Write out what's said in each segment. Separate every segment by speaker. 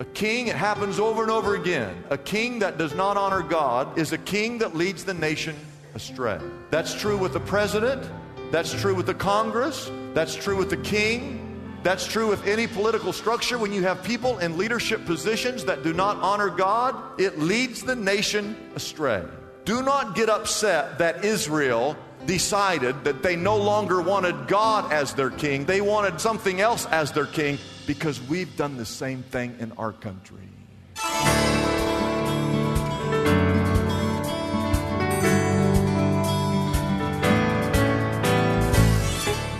Speaker 1: A king, it happens over and over again. A king that does not honor God is a king that leads the nation astray. That's true with the president, that's true with the Congress, that's true with the king, that's true with any political structure. When you have people in leadership positions that do not honor God, it leads the nation astray. Do not get upset that Israel decided that they no longer wanted God as their king, they wanted something else as their king because we've done the same thing in our country.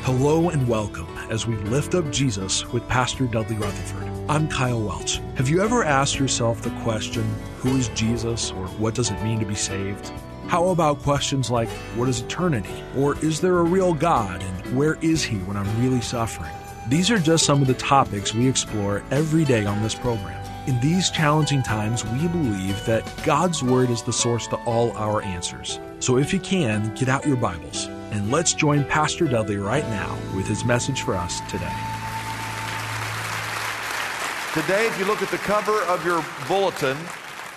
Speaker 2: Hello and welcome as we lift up Jesus with Pastor Dudley Rutherford. I'm Kyle Welch. Have you ever asked yourself the question, who is Jesus or what does it mean to be saved? How about questions like, what is eternity? Or is there a real God and where is He when I'm really suffering? These are just some of the topics we explore every day on this program. In these challenging times, we believe that God's Word is the source to all our answers. So if you can, get out your Bibles and let's join Pastor Dudley right now with his message for us today.
Speaker 1: Today, if you look at the cover of your bulletin,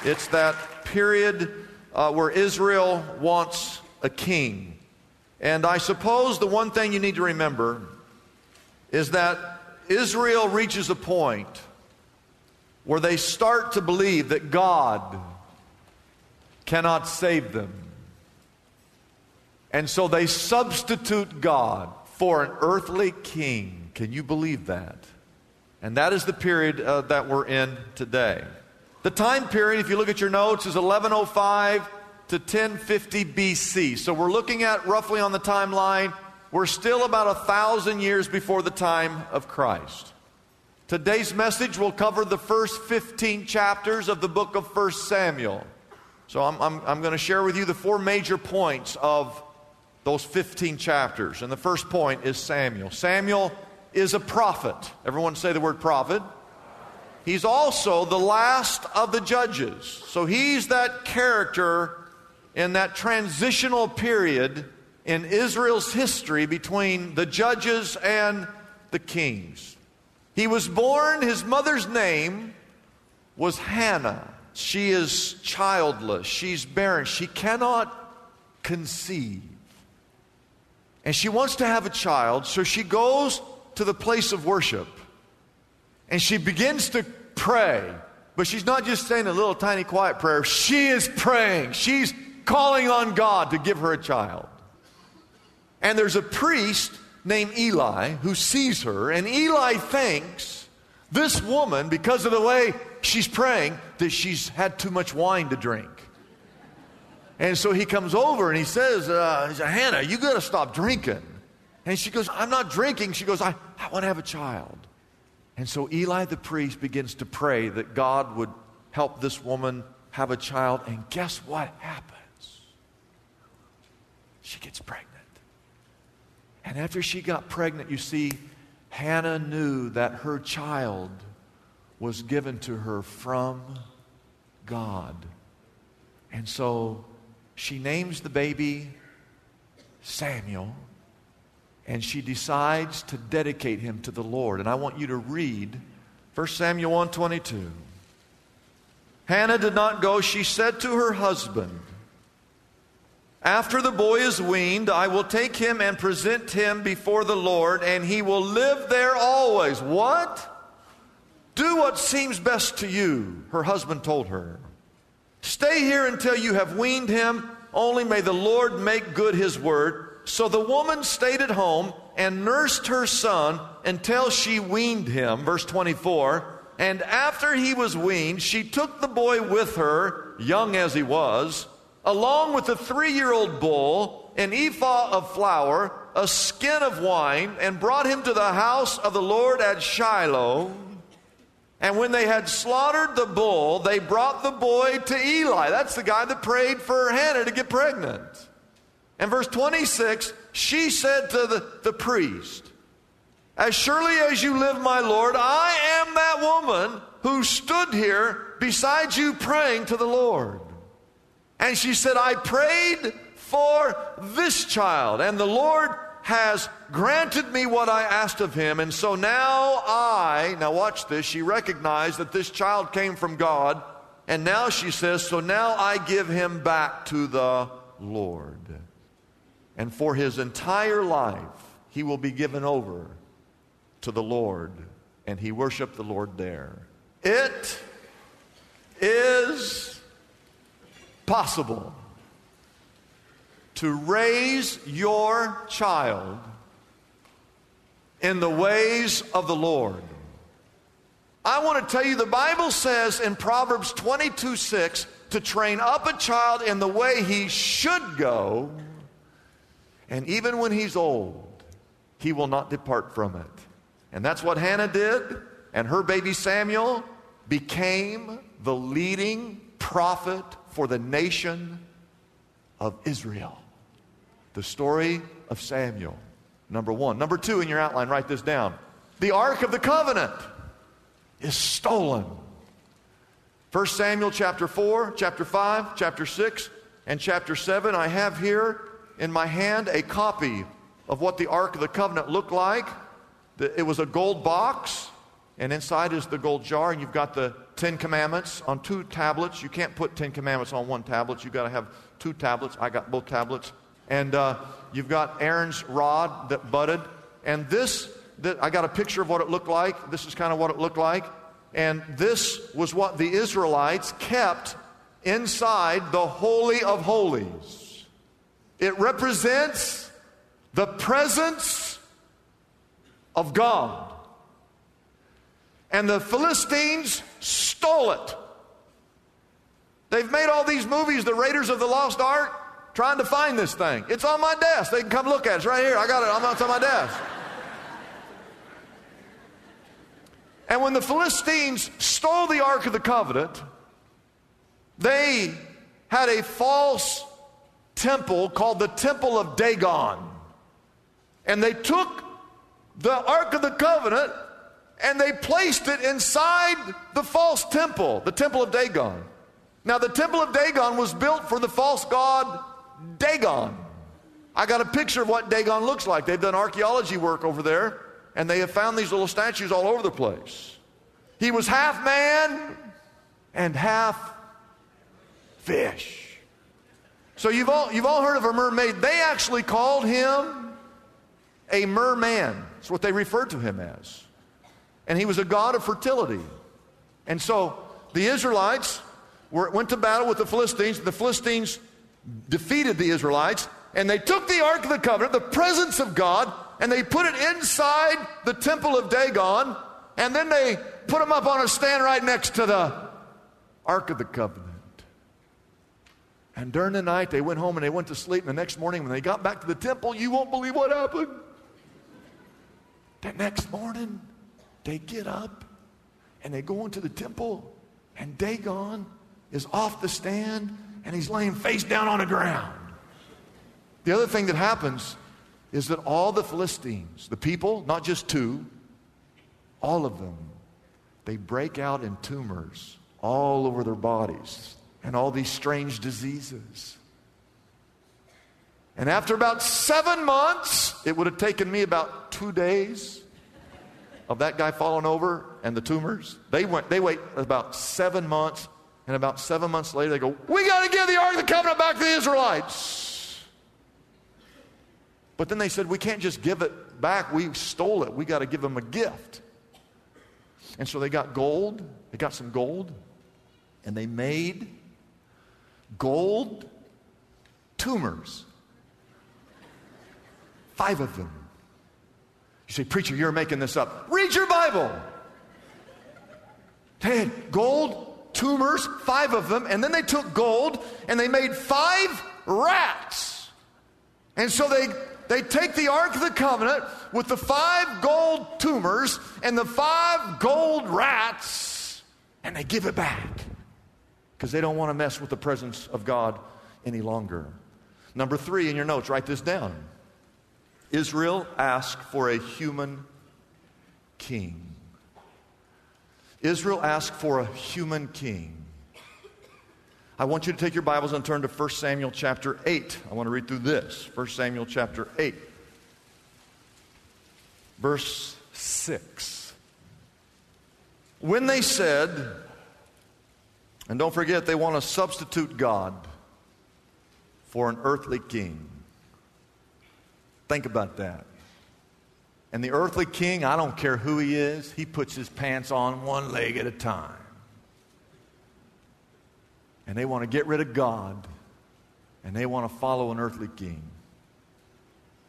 Speaker 1: it's that period uh, where Israel wants a king. And I suppose the one thing you need to remember is that Israel reaches a point where they start to believe that God cannot save them. And so they substitute God for an earthly king. Can you believe that? And that is the period uh, that we're in today. The time period, if you look at your notes, is 1105 to 1050 BC. So we're looking at roughly on the timeline, we're still about a thousand years before the time of Christ. Today's message will cover the first 15 chapters of the book of 1 Samuel. So I'm, I'm, I'm going to share with you the four major points of those 15 chapters. And the first point is Samuel. Samuel is a prophet. Everyone say the word prophet. He's also the last of the judges. So he's that character in that transitional period in Israel's history between the judges and the kings. He was born, his mother's name was Hannah. She is childless, she's barren, she cannot conceive. And she wants to have a child, so she goes to the place of worship. And she begins to pray. But she's not just saying a little tiny quiet prayer. She is praying. She's calling on God to give her a child. And there's a priest named Eli who sees her, and Eli thinks this woman, because of the way she's praying, that she's had too much wine to drink. And so he comes over and he says, uh, he Hannah, you got to stop drinking. And she goes, I'm not drinking. She goes, I, I want to have a child. And so Eli the priest begins to pray that God would help this woman have a child. And guess what happens? She gets pregnant. And after she got pregnant, you see, Hannah knew that her child was given to her from God. And so she names the baby Samuel and she decides to dedicate him to the Lord. And I want you to read 1 Samuel 122. Hannah did not go. She said to her husband, After the boy is weaned, I will take him and present him before the Lord, and he will live there always. What? Do what seems best to you, her husband told her. Stay here until you have weaned him. Only may the Lord make good his word. So the woman stayed at home and nursed her son until she weaned him. Verse 24. And after he was weaned, she took the boy with her, young as he was, along with a three year old bull, an ephah of flour, a skin of wine, and brought him to the house of the Lord at Shiloh. And when they had slaughtered the bull, they brought the boy to Eli. That's the guy that prayed for Hannah to get pregnant. And verse 26, she said to the, the priest, As surely as you live, my Lord, I am that woman who stood here beside you praying to the Lord. And she said, I prayed for this child, and the Lord has granted me what I asked of him, and so now I, now watch this, she recognized that this child came from God, and now she says, So now I give him back to the Lord. And for his entire life, he will be given over to the Lord, and he worshiped the Lord there. It is possible to raise your child in the ways of the Lord. I want to tell you the Bible says in Proverbs 22 6 to train up a child in the way he should go, and even when he's old, he will not depart from it. And that's what Hannah did, and her baby Samuel became the leading prophet for the nation of Israel. The story of Samuel, number one. Number two, in your outline, write this down. The Ark of the Covenant is stolen. 1 Samuel chapter 4, chapter 5, chapter 6, and chapter 7. I have here in my hand a copy of what the Ark of the Covenant looked like. It was a gold box, and inside is the gold jar, and you've got the Ten Commandments on two tablets. You can't put Ten Commandments on one tablet. You've got to have two tablets. I got both tablets. And uh, you've got Aaron's rod that budded. And this, that, I got a picture of what it looked like. This is kind of what it looked like. And this was what the Israelites kept inside the Holy of Holies. It represents the presence of God. And the Philistines stole it. They've made all these movies, the Raiders of the Lost Ark trying to find this thing. It's on my desk. They can come look at it. It's right here. I got it. I'm on top of my desk. And when the Philistines stole the Ark of the Covenant, they had a false temple called the Temple of Dagon. And they took the Ark of the Covenant and they placed it inside the false temple, the Temple of Dagon. Now, the Temple of Dagon was built for the false god Dagon. I got a picture of what Dagon looks like. They've done archaeology work over there, and they have found these little statues all over the place. He was half man and half fish. So you've all, you've all heard of a mermaid. They actually called him a merman. That's what they referred to him as. And he was a god of fertility. And so the Israelites were, went to battle with the Philistines. The Philistines defeated the Israelites, and they took the Ark of the Covenant, the presence of God, and they put it inside the temple of Dagon, and then they put them up on a stand right next to the Ark of the Covenant. And during the night, they went home and they went to sleep. And the next morning, when they got back to the temple, you won't believe what happened. The next morning, they get up and they go into the temple, and Dagon is off the stand and he's laying face down on the ground. The other thing that happens is that all the Philistines, the people, not just two, all of them, they break out in tumors all over their bodies and all these strange diseases. And after about seven months, it would have taken me about two days of that guy falling over and the tumors. They went, they wait about seven months and about seven months later, they go, We got to give the Ark of the Covenant back to the Israelites. But then they said, We can't just give it back. We stole it. We got to give them a gift. And so they got gold. They got some gold. And they made gold tumors. Five of them. Say, Preacher, you're making this up. Read your Bible. They had gold tumors, five of them, and then they took gold and they made five rats. And so they, they take the Ark of the Covenant with the five gold tumors and the five gold rats and they give it back because they don't want to mess with the presence of God any longer. Number three in your notes, write this down. Israel asked for a human king. Israel asked for a human king. I want you to take your Bibles and turn to 1 Samuel chapter 8. I want to read through this. 1 Samuel chapter 8. verse 6. When they said, and don't forget, they want to substitute God for an earthly king. Think about that. And the earthly king, I don't care who he is, he puts his pants on one leg at a time. And they want to get rid of God, and they want to follow an earthly king.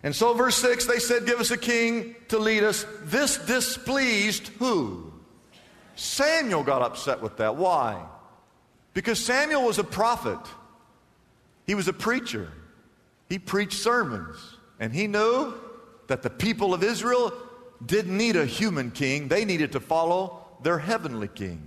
Speaker 1: And so, verse 6, they said, Give us a king to lead us. This displeased who? Samuel got upset with that. Why? Because Samuel was a prophet, he was a preacher, he preached sermons, and he knew that the people of Israel didn't need a human king, they needed to follow their heavenly king.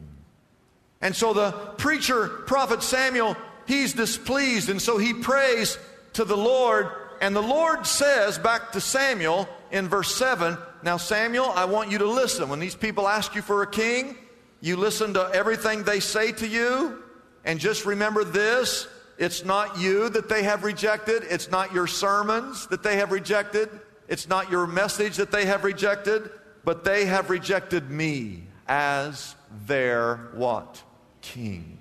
Speaker 1: And so the preacher, prophet Samuel, he's displeased, and so he prays to the Lord. And the Lord says back to Samuel in verse 7 Now, Samuel, I want you to listen. When these people ask you for a king, you listen to everything they say to you. And just remember this it's not you that they have rejected, it's not your sermons that they have rejected, it's not your message that they have rejected, but they have rejected me as their what? King.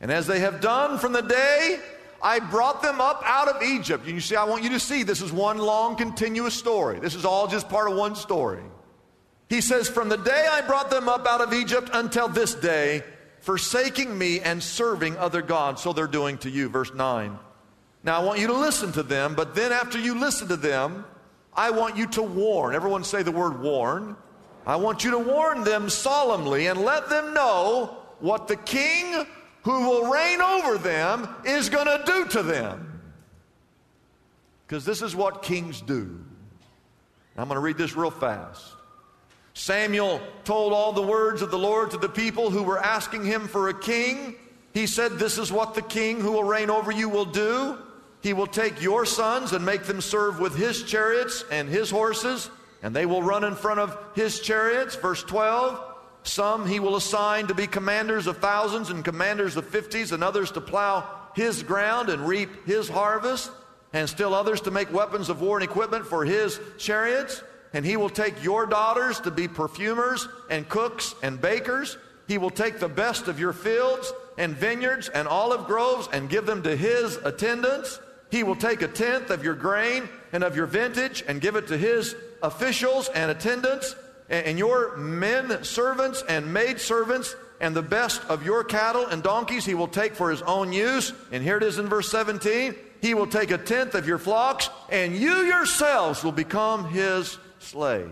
Speaker 1: And as they have done from the day I brought them up out of Egypt. You see, I want you to see this is one long continuous story. This is all just part of one story. He says, From the day I brought them up out of Egypt until this day, forsaking me and serving other gods. So they're doing to you. Verse 9. Now I want you to listen to them, but then after you listen to them, I want you to warn. Everyone say the word warn. I want you to warn them solemnly and let them know what the king who will reign over them is going to do to them. Because this is what kings do. I'm going to read this real fast. Samuel told all the words of the Lord to the people who were asking him for a king. He said, This is what the king who will reign over you will do. He will take your sons and make them serve with his chariots and his horses, and they will run in front of his chariots. Verse 12 Some he will assign to be commanders of thousands and commanders of fifties, and others to plow his ground and reap his harvest, and still others to make weapons of war and equipment for his chariots. And he will take your daughters to be perfumers and cooks and bakers. He will take the best of your fields and vineyards and olive groves and give them to his attendants. He will take a tenth of your grain and of your vintage and give it to his officials and attendants and your men servants and maid servants and the best of your cattle and donkeys he will take for his own use. And here it is in verse 17. He will take a tenth of your flocks and you yourselves will become his slaves.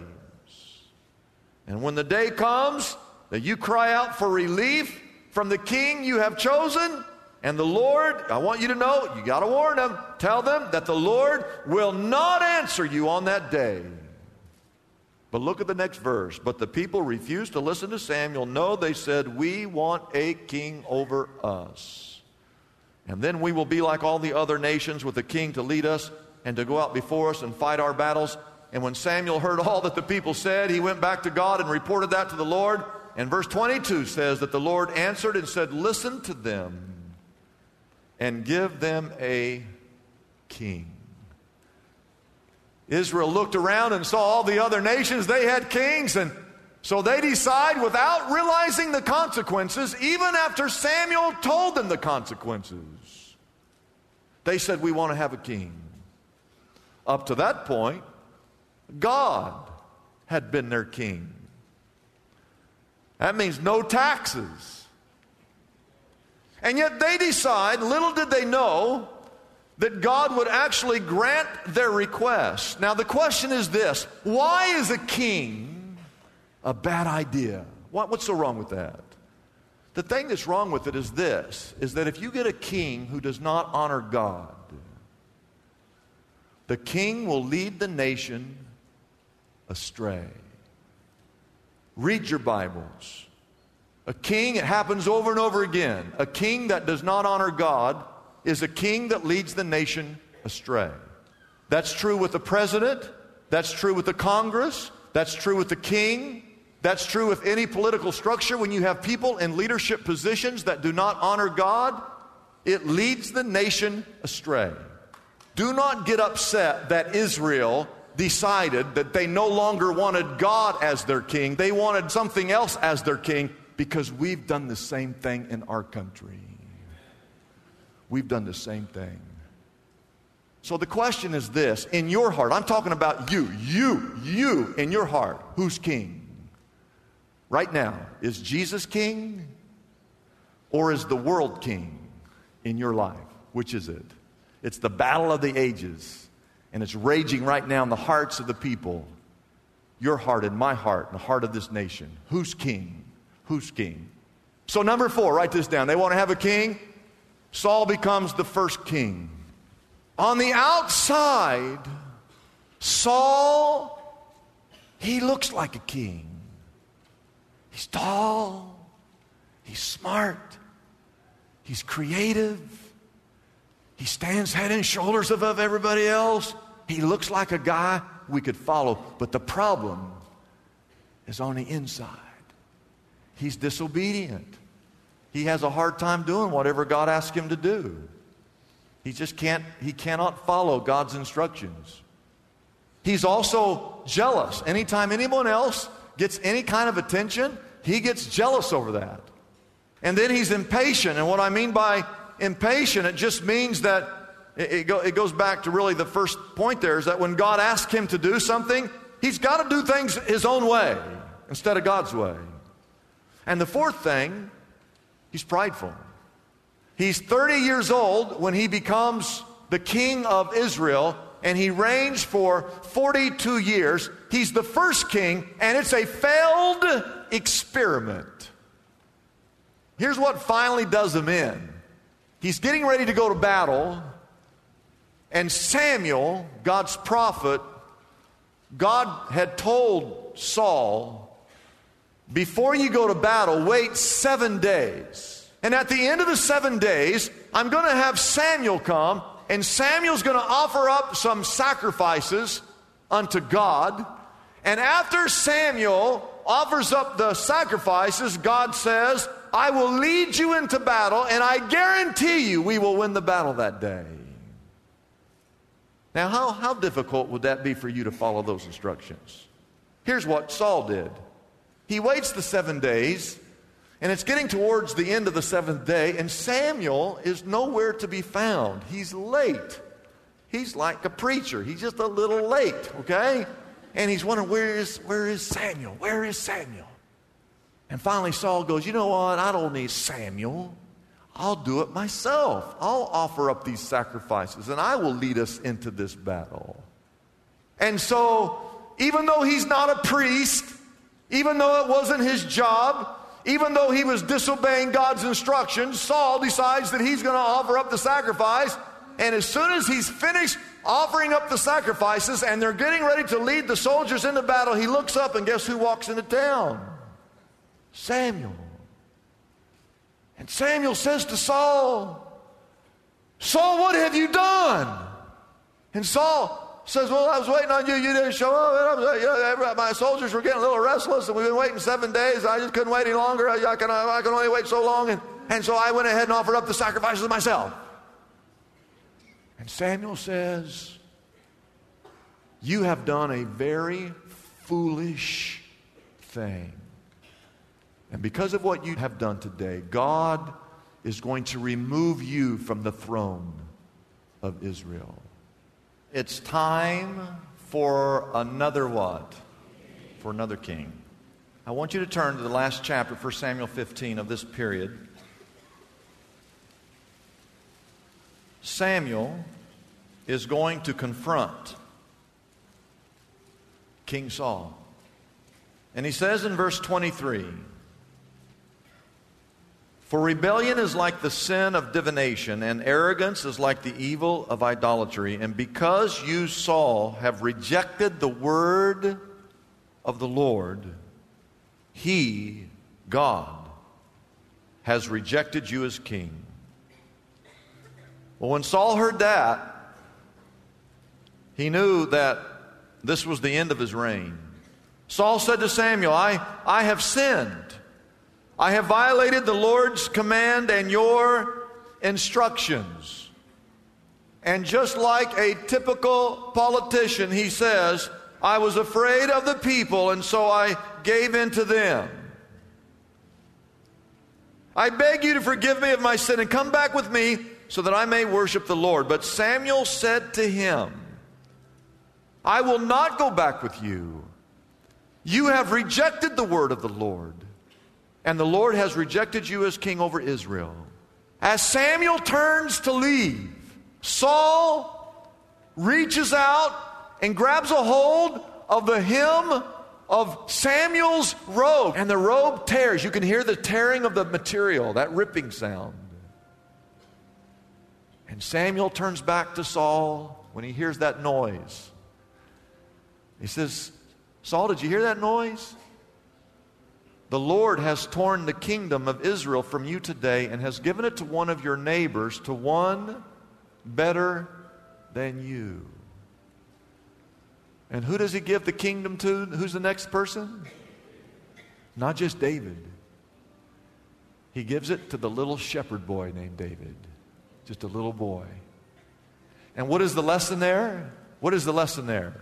Speaker 1: And when the day comes that you cry out for relief from the king you have chosen, and the Lord, I want you to know, you got to warn them, tell them that the Lord will not answer you on that day. But look at the next verse. But the people refused to listen to Samuel. No, they said, We want a king over us. And then we will be like all the other nations with a king to lead us and to go out before us and fight our battles. And when Samuel heard all that the people said, he went back to God and reported that to the Lord. And verse 22 says that the Lord answered and said, Listen to them and give them a king. Israel looked around and saw all the other nations, they had kings, and so they decide without realizing the consequences, even after Samuel told them the consequences, they said, We want to have a king. Up to that point, God had been their king. That means no taxes. And yet they decide, little did they know, that God would actually grant their request. Now, the question is this why is a king a bad idea? What, what's so wrong with that? The thing that's wrong with it is this is that if you get a king who does not honor God, the king will lead the nation astray. Read your Bibles. A king, it happens over and over again. A king that does not honor God is a king that leads the nation astray. That's true with the president. That's true with the Congress. That's true with the king. That's true with any political structure. When you have people in leadership positions that do not honor God, it leads the nation astray. Do not get upset that Israel decided that they no longer wanted God as their king. They wanted something else as their king because we've done the same thing in our country. We've done the same thing. So the question is this in your heart, I'm talking about you, you, you in your heart, who's king? Right now, is Jesus king or is the world king in your life? Which is it? It's the battle of the ages, and it's raging right now in the hearts of the people. Your heart and my heart, and the heart of this nation. Who's king? Who's king? So, number four, write this down. They want to have a king. Saul becomes the first king. On the outside, Saul, he looks like a king. He's tall, he's smart, he's creative, he stands head and shoulders above everybody else. He looks like a guy we could follow. But the problem is on the inside. He's disobedient. He has a hard time doing whatever God asks him to do. He just can't, he cannot follow God's instructions. He's also jealous. Anytime anyone else gets any kind of attention, he gets jealous over that. And then he's impatient. And what I mean by impatient, it just means that it, it, go, it goes back to really the first point there is that when God asks him to do something, he's got to do things his own way instead of God's way. And the fourth thing, he's prideful. He's 30 years old when he becomes the king of Israel, and he reigns for 42 years. He's the first king, and it's a failed experiment. Here's what finally does him in he's getting ready to go to battle, and Samuel, God's prophet, God had told Saul, before you go to battle, wait seven days. And at the end of the seven days, I'm going to have Samuel come, and Samuel's going to offer up some sacrifices unto God. And after Samuel offers up the sacrifices, God says, I will lead you into battle, and I guarantee you we will win the battle that day. Now, how, how difficult would that be for you to follow those instructions? Here's what Saul did he waits the seven days, and it's getting towards the end of the seventh day, and Samuel is nowhere to be found. He's late. He's like a preacher, he's just a little late, okay? And he's wondering, where is, where is Samuel? Where is Samuel? And finally, Saul goes, You know what? I don't need Samuel. I'll do it myself. I'll offer up these sacrifices and I will lead us into this battle. And so, even though he's not a priest, even though it wasn't his job, even though he was disobeying God's instructions, Saul decides that he's going to offer up the sacrifice. And as soon as he's finished offering up the sacrifices and they're getting ready to lead the soldiers into battle, he looks up and guess who walks into town? Samuel. And Samuel says to Saul, Saul, what have you done? And Saul says, Well, I was waiting on you. You didn't show up. My soldiers were getting a little restless, and we've been waiting seven days. I just couldn't wait any longer. I can, I can only wait so long. And, and so I went ahead and offered up the sacrifices myself. And Samuel says, You have done a very foolish thing. And because of what you have done today, God is going to remove you from the throne of Israel. It's time for another what? For another king. I want you to turn to the last chapter, 1 Samuel 15, of this period. Samuel is going to confront King Saul. And he says in verse 23 for rebellion is like the sin of divination, and arrogance is like the evil of idolatry. And because you, Saul, have rejected the word of the Lord, he, God, has rejected you as king. Well, when Saul heard that, he knew that this was the end of his reign. Saul said to Samuel, I, I have sinned. I have violated the Lord's command and your instructions. And just like a typical politician, he says, I was afraid of the people, and so I gave in to them. I beg you to forgive me of my sin and come back with me so that I may worship the Lord. But Samuel said to him, I will not go back with you. You have rejected the word of the Lord, and the Lord has rejected you as king over Israel. As Samuel turns to leave, Saul reaches out and grabs a hold of the hem of Samuel's robe, and the robe tears. You can hear the tearing of the material, that ripping sound. And Samuel turns back to Saul when he hears that noise. He says, Saul, did you hear that noise? The Lord has torn the kingdom of Israel from you today and has given it to one of your neighbors, to one better than you. And who does he give the kingdom to? Who's the next person? Not just David. He gives it to the little shepherd boy named David. Just a little boy. And what is the lesson there? What is the lesson there?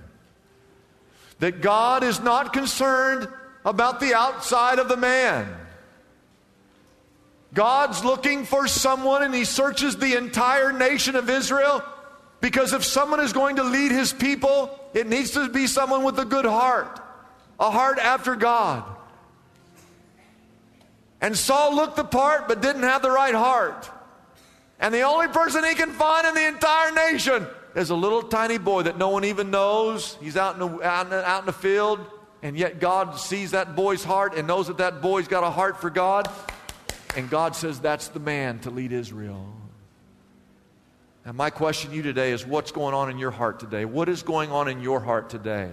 Speaker 1: That God is not concerned about the outside of the man. God's looking for someone and he searches the entire nation of Israel because if someone is going to lead his people, it needs to be someone with a good heart, a heart after God. And Saul looked the part but didn't have the right heart. And the only person he can find in the entire nation is a little tiny boy that no one even knows. He's out in the, out in the, out in the field, and yet God sees that boy's heart and knows that that boy's got a heart for God. And God says that's the man to lead Israel. And my question to you today is what's going on in your heart today? What is going on in your heart today?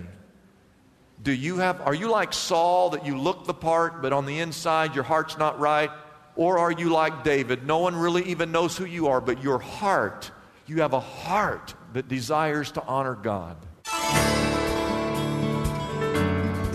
Speaker 1: Do you have, are you like Saul that you look the part, but on the inside your heart's not right? Or are you like David? No one really even knows who you are, but your heart, you have a heart that desires to honor God.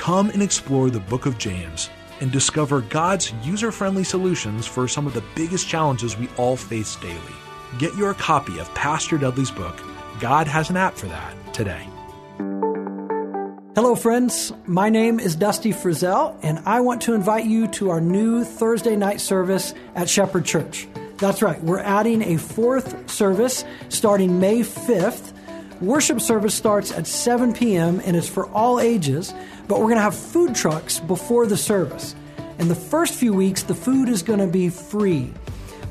Speaker 2: Come and explore the book of James and discover God's user friendly solutions for some of the biggest challenges we all face daily. Get your copy of Pastor Dudley's book, God Has an App for That, today.
Speaker 3: Hello, friends. My name is Dusty Frizzell, and I want to invite you to our new Thursday night service at Shepherd Church. That's right, we're adding a fourth service starting May 5th. Worship service starts at 7 p.m. and it's for all ages but we're going to have food trucks before the service. In the first few weeks, the food is going to be free.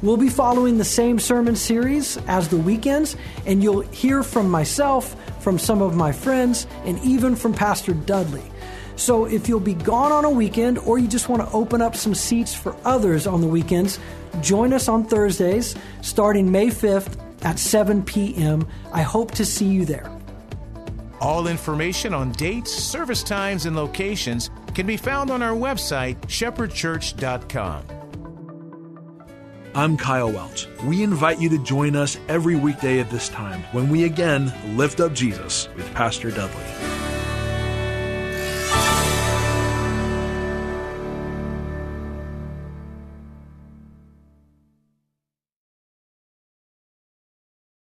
Speaker 3: We'll be following the same sermon series as the weekends, and you'll hear from myself, from some of my friends, and even from Pastor Dudley. So if you'll be gone on a weekend or you just want to open up some seats for others on the weekends, join us on Thursdays starting May 5th at 7 p.m. I hope to see you there.
Speaker 4: All information on dates, service times, and locations can be found on our website, shepherdchurch.com.
Speaker 2: I'm Kyle Welch. We invite you to join us every weekday at this time when we again lift up Jesus with Pastor Dudley.